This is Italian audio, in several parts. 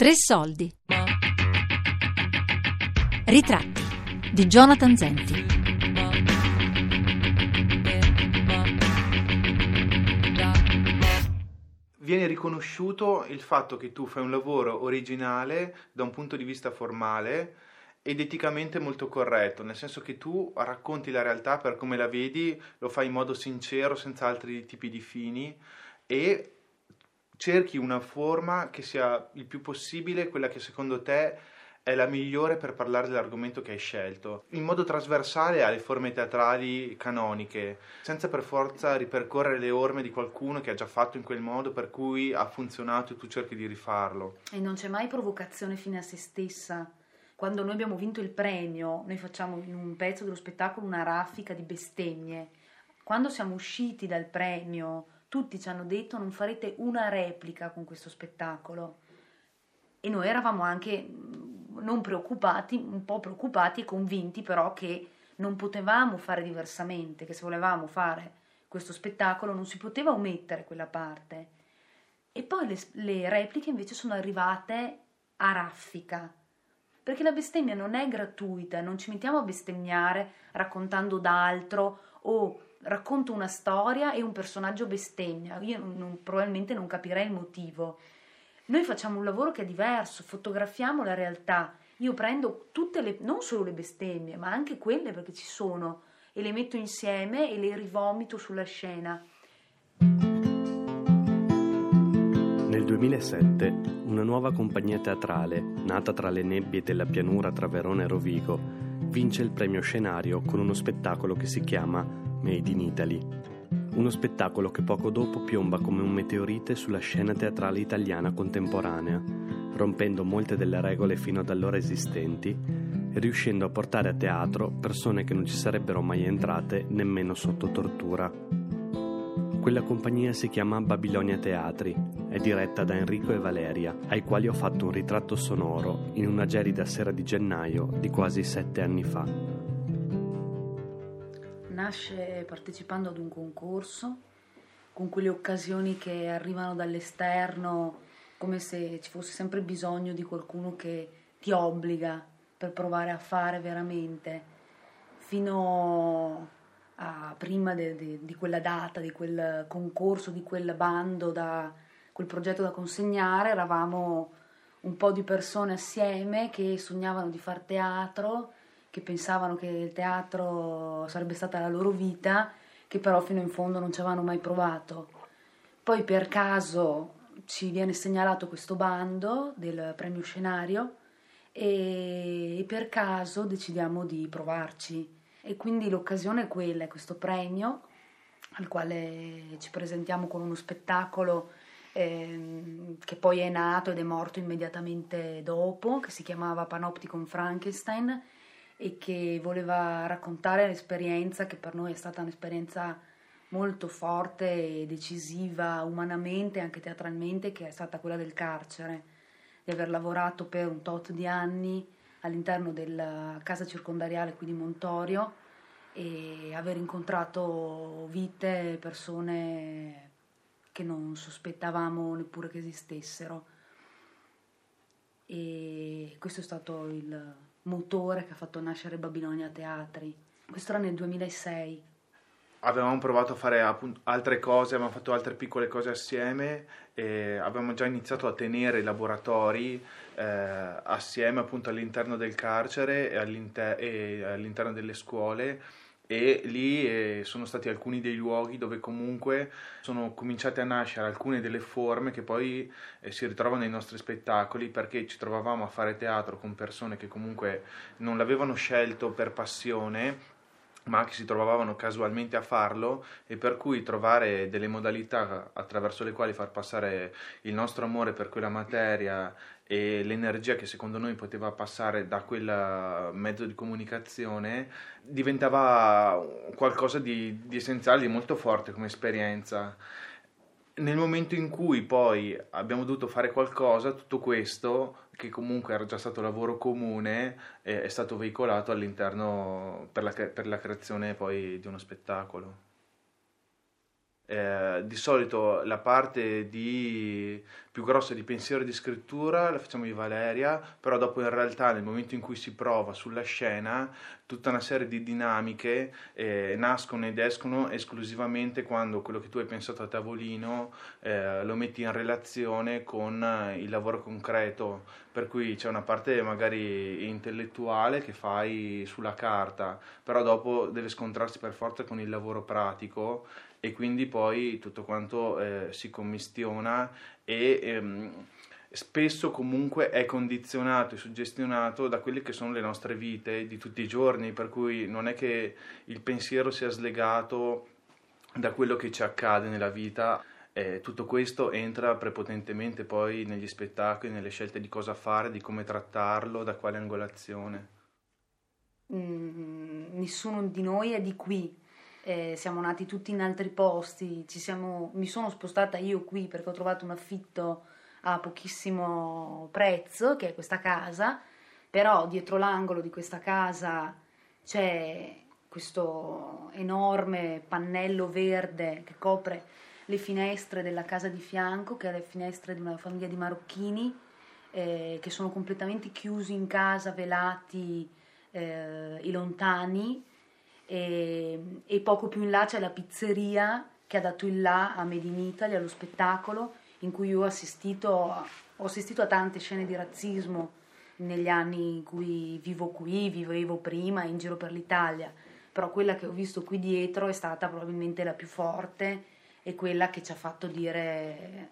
Tre soldi. Ritratti di Jonathan Zenti. Viene riconosciuto il fatto che tu fai un lavoro originale da un punto di vista formale ed eticamente molto corretto, nel senso che tu racconti la realtà per come la vedi, lo fai in modo sincero, senza altri tipi di fini e cerchi una forma che sia il più possibile quella che secondo te è la migliore per parlare dell'argomento che hai scelto, in modo trasversale alle forme teatrali canoniche, senza per forza ripercorrere le orme di qualcuno che ha già fatto in quel modo per cui ha funzionato e tu cerchi di rifarlo. E non c'è mai provocazione fine a se stessa. Quando noi abbiamo vinto il premio, noi facciamo in un pezzo dello spettacolo una raffica di bestemmie. Quando siamo usciti dal premio, tutti ci hanno detto non farete una replica con questo spettacolo e noi eravamo anche mm, non preoccupati, un po' preoccupati e convinti però che non potevamo fare diversamente, che se volevamo fare questo spettacolo non si poteva omettere quella parte. E poi le, le repliche invece sono arrivate a raffica, perché la bestemmia non è gratuita, non ci mettiamo a bestemmiare raccontando d'altro o racconto una storia e un personaggio bestemmia, io non, probabilmente non capirei il motivo. Noi facciamo un lavoro che è diverso, fotografiamo la realtà. Io prendo tutte le, non solo le bestemmie, ma anche quelle perché ci sono, e le metto insieme e le rivomito sulla scena. Nel 2007 una nuova compagnia teatrale, nata tra le nebbie della pianura tra Verona e Rovigo, vince il premio scenario con uno spettacolo che si chiama Made in Italy. Uno spettacolo che poco dopo piomba come un meteorite sulla scena teatrale italiana contemporanea, rompendo molte delle regole fino ad allora esistenti e riuscendo a portare a teatro persone che non ci sarebbero mai entrate nemmeno sotto tortura. Quella compagnia si chiama Babilonia Teatri, è diretta da Enrico e Valeria, ai quali ho fatto un ritratto sonoro in una gelida sera di gennaio di quasi sette anni fa nasce partecipando ad un concorso con quelle occasioni che arrivano dall'esterno come se ci fosse sempre bisogno di qualcuno che ti obbliga per provare a fare veramente. Fino a prima de, de, di quella data, di quel concorso, di quel bando, da quel progetto da consegnare, eravamo un po' di persone assieme che sognavano di fare teatro che pensavano che il teatro sarebbe stata la loro vita, che però fino in fondo non ci avevano mai provato. Poi per caso ci viene segnalato questo bando del premio scenario e per caso decidiamo di provarci. E quindi l'occasione è quella, è questo premio al quale ci presentiamo con uno spettacolo ehm, che poi è nato ed è morto immediatamente dopo, che si chiamava Panopticon Frankenstein e che voleva raccontare l'esperienza che per noi è stata un'esperienza molto forte e decisiva umanamente e anche teatralmente che è stata quella del carcere, di aver lavorato per un tot di anni all'interno della casa circondariale qui di Montorio e aver incontrato vite, persone che non sospettavamo neppure che esistessero. E questo è stato il, motore che ha fatto nascere Babilonia Teatri. Questo era nel 2006. Avevamo provato a fare appunto, altre cose, avevamo fatto altre piccole cose assieme e abbiamo già iniziato a tenere laboratori eh, assieme appunto all'interno del carcere e, all'inter- e all'interno delle scuole e lì eh, sono stati alcuni dei luoghi dove comunque sono cominciate a nascere alcune delle forme che poi eh, si ritrovano nei nostri spettacoli perché ci trovavamo a fare teatro con persone che comunque non l'avevano scelto per passione ma che si trovavano casualmente a farlo e per cui trovare delle modalità attraverso le quali far passare il nostro amore per quella materia e l'energia che secondo noi poteva passare da quel mezzo di comunicazione diventava qualcosa di, di essenziale, di molto forte come esperienza. Nel momento in cui poi abbiamo dovuto fare qualcosa, tutto questo, che comunque era già stato lavoro comune, è, è stato veicolato all'interno per la, per la creazione poi di uno spettacolo. Eh, di solito la parte di, più grossa di pensiero e di scrittura la facciamo di Valeria, però dopo in realtà nel momento in cui si prova sulla scena tutta una serie di dinamiche eh, nascono ed escono esclusivamente quando quello che tu hai pensato a tavolino eh, lo metti in relazione con il lavoro concreto, per cui c'è una parte magari intellettuale che fai sulla carta, però dopo deve scontrarsi per forza con il lavoro pratico e quindi poi tutto quanto eh, si commistiona e ehm, spesso comunque è condizionato e suggestionato da quelle che sono le nostre vite di tutti i giorni, per cui non è che il pensiero sia slegato da quello che ci accade nella vita. Eh, tutto questo entra prepotentemente poi negli spettacoli, nelle scelte di cosa fare, di come trattarlo, da quale angolazione. Mm, nessuno di noi è di qui, eh, siamo nati tutti in altri posti, siamo, mi sono spostata io qui perché ho trovato un affitto a pochissimo prezzo, che è questa casa, però dietro l'angolo di questa casa c'è questo enorme pannello verde che copre le finestre della casa di fianco, che è le finestre di una famiglia di marocchini, eh, che sono completamente chiusi in casa, velati eh, e lontani, e, e, poco più in là c'è la pizzeria che ha dato il là a Made in Italy, allo spettacolo, in cui io ho assistito, ho assistito a tante scene di razzismo negli anni in cui vivo qui, vivevo prima in giro per l'Italia, però quella che ho visto qui dietro è stata probabilmente la più forte e quella che ci ha fatto dire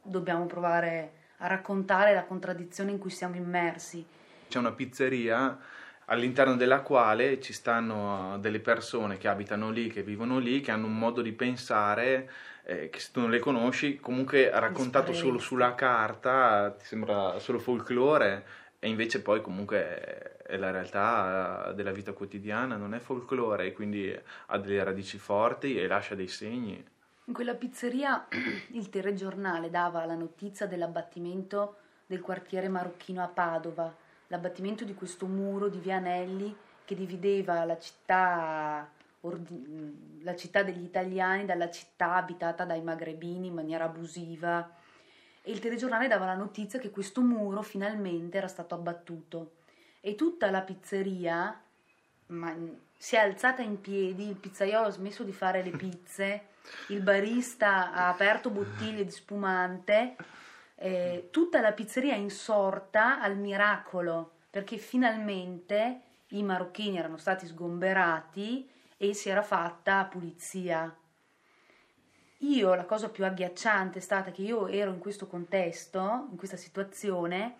dobbiamo provare a raccontare la contraddizione in cui siamo immersi. C'è una pizzeria all'interno della quale ci stanno delle persone che abitano lì, che vivono lì, che hanno un modo di pensare eh, che se tu non le conosci, comunque raccontato solo sulla carta ti sembra solo folklore e invece poi comunque è la realtà della vita quotidiana, non è folklore, e quindi ha delle radici forti e lascia dei segni. In quella pizzeria il telegiornale dava la notizia dell'abbattimento del quartiere marocchino a Padova l'abbattimento di questo muro di Vianelli che divideva la città, la città degli italiani dalla città abitata dai magrebini in maniera abusiva. E il telegiornale dava la notizia che questo muro finalmente era stato abbattuto. E tutta la pizzeria ma, si è alzata in piedi, il pizzaiolo ha smesso di fare le pizze, il barista ha aperto bottiglie di spumante eh, tutta la pizzeria è insorta al miracolo perché finalmente i marocchini erano stati sgomberati e si era fatta pulizia. Io la cosa più agghiacciante è stata che io ero in questo contesto, in questa situazione,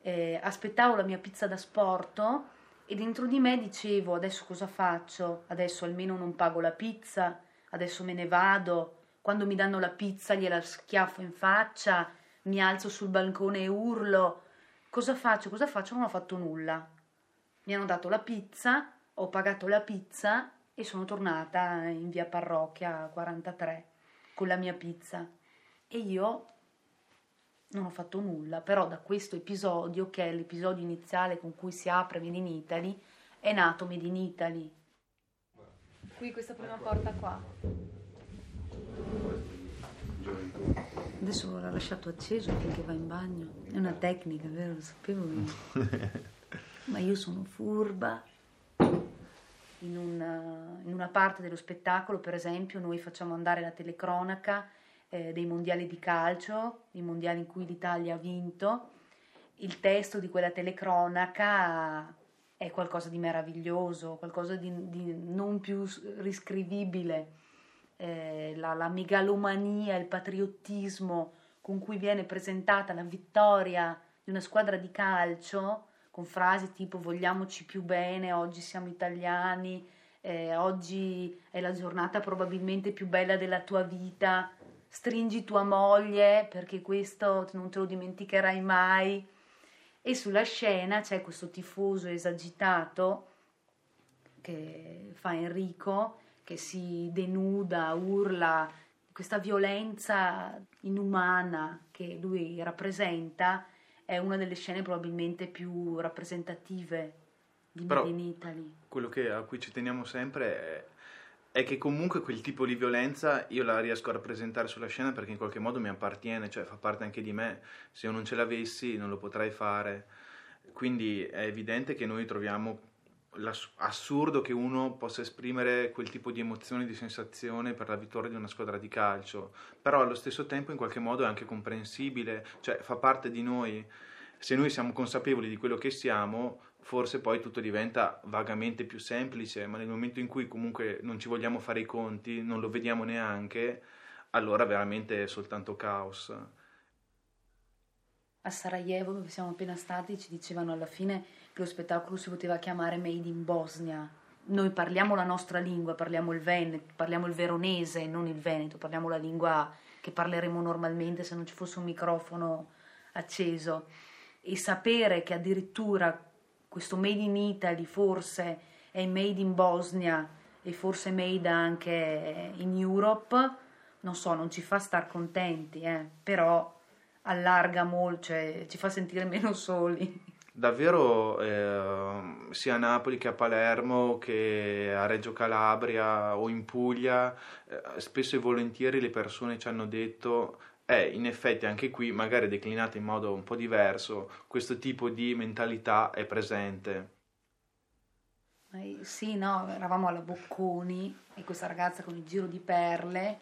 eh, aspettavo la mia pizza da sporto e dentro di me dicevo adesso cosa faccio? Adesso almeno non pago la pizza, adesso me ne vado, quando mi danno la pizza gliela schiaffo in faccia, mi alzo sul balcone e urlo. Cosa faccio? Cosa faccio? Non ho fatto nulla. Mi hanno dato la pizza, ho pagato la pizza e sono tornata in via Parrocchia 43 con la mia pizza. E io non ho fatto nulla, però da questo episodio, che è l'episodio iniziale con cui si apre Made in Italy, è nato Made in Italy. Qui questa prima porta qua. Adesso l'ha lasciato acceso finché va in bagno. È una tecnica, vero? Lo sapevo Ma io sono furba. In una, in una, parte dello spettacolo, per esempio, noi facciamo andare la telecronaca eh, dei mondiali di calcio, i mondiali in cui l'Italia ha vinto. Il testo di quella telecronaca è qualcosa di meraviglioso, qualcosa di, di non più riscrivibile eh, la, la megalomania, il patriottismo con cui viene presentata la vittoria di una squadra di calcio, con frasi tipo vogliamoci più bene, oggi siamo italiani, eh, oggi è la giornata probabilmente più bella della tua vita, stringi tua moglie perché questo non te lo dimenticherai mai. E sulla scena c'è questo tifoso esagitato che fa Enrico che si denuda, urla, questa violenza inumana che lui rappresenta è una delle scene probabilmente più rappresentative di Made in Italy. Quello che, a cui ci teniamo sempre è, è che comunque quel tipo di violenza io la riesco a rappresentare sulla scena perché in qualche modo mi appartiene, cioè fa parte anche di me. Se io non ce l'avessi non lo potrei fare. Quindi è evidente che noi troviamo assurdo che uno possa esprimere quel tipo di emozione, di sensazione per la vittoria di una squadra di calcio, però allo stesso tempo in qualche modo è anche comprensibile, cioè fa parte di noi. Se noi siamo consapevoli di quello che siamo, forse poi tutto diventa vagamente più semplice, ma nel momento in cui comunque non ci vogliamo fare i conti, non lo vediamo neanche, allora veramente è soltanto caos. A Sarajevo, dove siamo appena stati, ci dicevano alla fine lo spettacolo si poteva chiamare Made in Bosnia. Noi parliamo la nostra lingua, parliamo il Veneto, parliamo il veronese, non il veneto, parliamo la lingua che parleremo normalmente se non ci fosse un microfono acceso. E sapere che addirittura questo Made in Italy forse è Made in Bosnia e forse Made anche in Europe, non so, non ci fa star contenti, eh, però allarga molto, cioè ci fa sentire meno soli. Davvero eh, sia a Napoli che a Palermo che a Reggio Calabria o in Puglia, eh, spesso e volentieri le persone ci hanno detto eh, in effetti anche qui, magari declinata in modo un po' diverso, questo tipo di mentalità è presente. Sì, no, eravamo alla Bocconi e questa ragazza con il giro di perle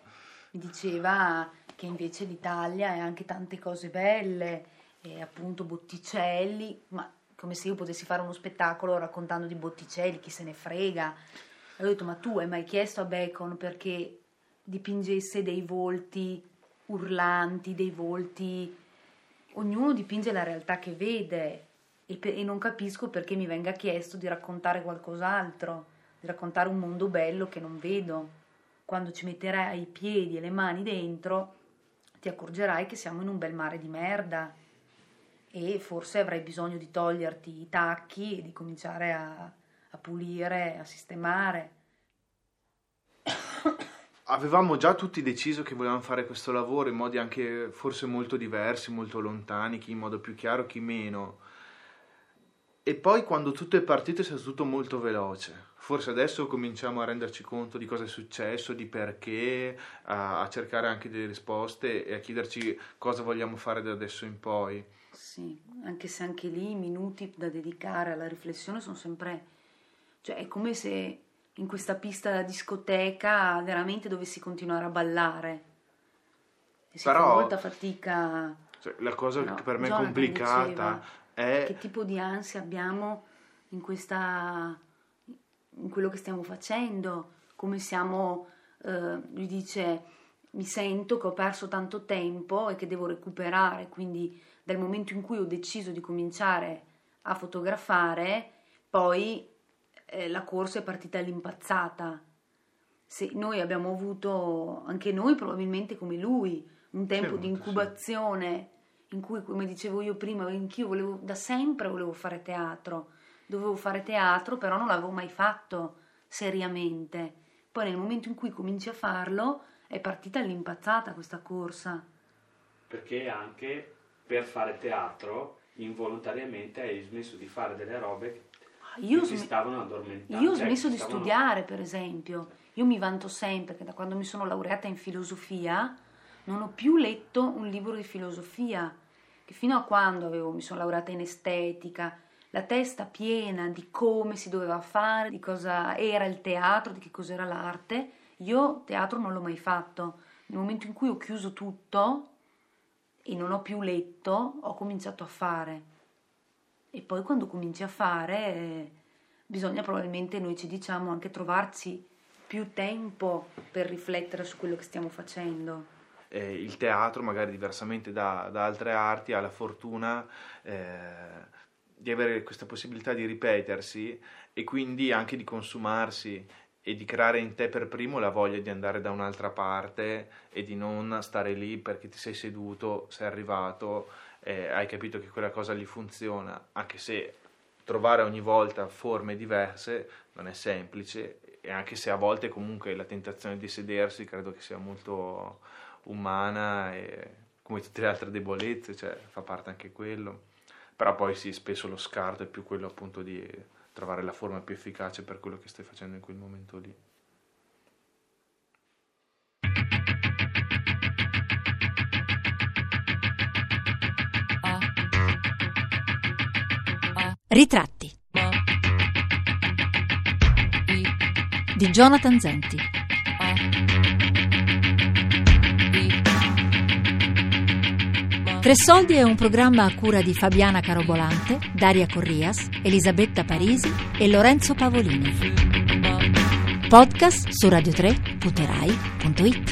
mi diceva che invece l'Italia è anche tante cose belle, e appunto Botticelli, ma come se io potessi fare uno spettacolo raccontando di Botticelli, chi se ne frega. E ho detto, ma tu hai mai chiesto a Bacon perché dipingesse dei volti urlanti, dei volti. Ognuno dipinge la realtà che vede e, per, e non capisco perché mi venga chiesto di raccontare qualcos'altro, di raccontare un mondo bello che non vedo. Quando ci metterai i piedi e le mani dentro, ti accorgerai che siamo in un bel mare di merda e forse avrai bisogno di toglierti i tacchi e di cominciare a, a pulire, a sistemare avevamo già tutti deciso che volevamo fare questo lavoro in modi anche forse molto diversi, molto lontani, chi in modo più chiaro, chi meno. E poi quando tutto è partito è stato tutto molto veloce. Forse adesso cominciamo a renderci conto di cosa è successo, di perché, a, a cercare anche delle risposte e a chiederci cosa vogliamo fare da adesso in poi. Sì, anche se anche lì i minuti da dedicare alla riflessione sono sempre... Cioè è come se in questa pista da discoteca veramente dovessi continuare a ballare. E si Però, fa molta fatica. Cioè, la cosa Però, che per me è complicata è... Che tipo di ansia abbiamo in questa... in quello che stiamo facendo, come siamo... Eh, lui dice, mi sento che ho perso tanto tempo e che devo recuperare, quindi dal momento in cui ho deciso di cominciare a fotografare, poi eh, la corsa è partita all'impazzata. Se noi abbiamo avuto, anche noi probabilmente come lui, un tempo sì, di incubazione. In cui, come dicevo io prima, anch'io volevo, da sempre volevo fare teatro. Dovevo fare teatro, però non l'avevo mai fatto seriamente. Poi nel momento in cui cominci a farlo, è partita all'impazzata questa corsa. Perché anche per fare teatro involontariamente hai smesso di fare delle robe io si stavano addormentando. Io ho cioè, smesso di stavano... studiare, per esempio. Io mi vanto sempre che da quando mi sono laureata in filosofia non ho più letto un libro di filosofia. Che fino a quando avevo, mi sono laureata in estetica, la testa piena di come si doveva fare, di cosa era il teatro, di che cos'era l'arte, io teatro non l'ho mai fatto. Nel momento in cui ho chiuso tutto e non ho più letto, ho cominciato a fare. E poi quando cominci a fare, bisogna probabilmente, noi ci diciamo, anche trovarci più tempo per riflettere su quello che stiamo facendo. Eh, il teatro, magari diversamente da, da altre arti, ha la fortuna eh, di avere questa possibilità di ripetersi e quindi anche di consumarsi e di creare in te per primo la voglia di andare da un'altra parte e di non stare lì perché ti sei seduto, sei arrivato eh, hai capito che quella cosa lì funziona, anche se trovare ogni volta forme diverse non è semplice e anche se a volte comunque la tentazione di sedersi credo che sia molto umana e come tutte le altre debolezze, cioè fa parte anche quello. Però poi sì, spesso lo scarto è più quello appunto di trovare la forma più efficace per quello che stai facendo in quel momento lì. Ritratti di Jonathan Zenti. Tre Soldi è un programma a cura di Fabiana Carobolante, Daria Corrias, Elisabetta Parisi e Lorenzo Pavolini. Podcast su radio3.rai.it.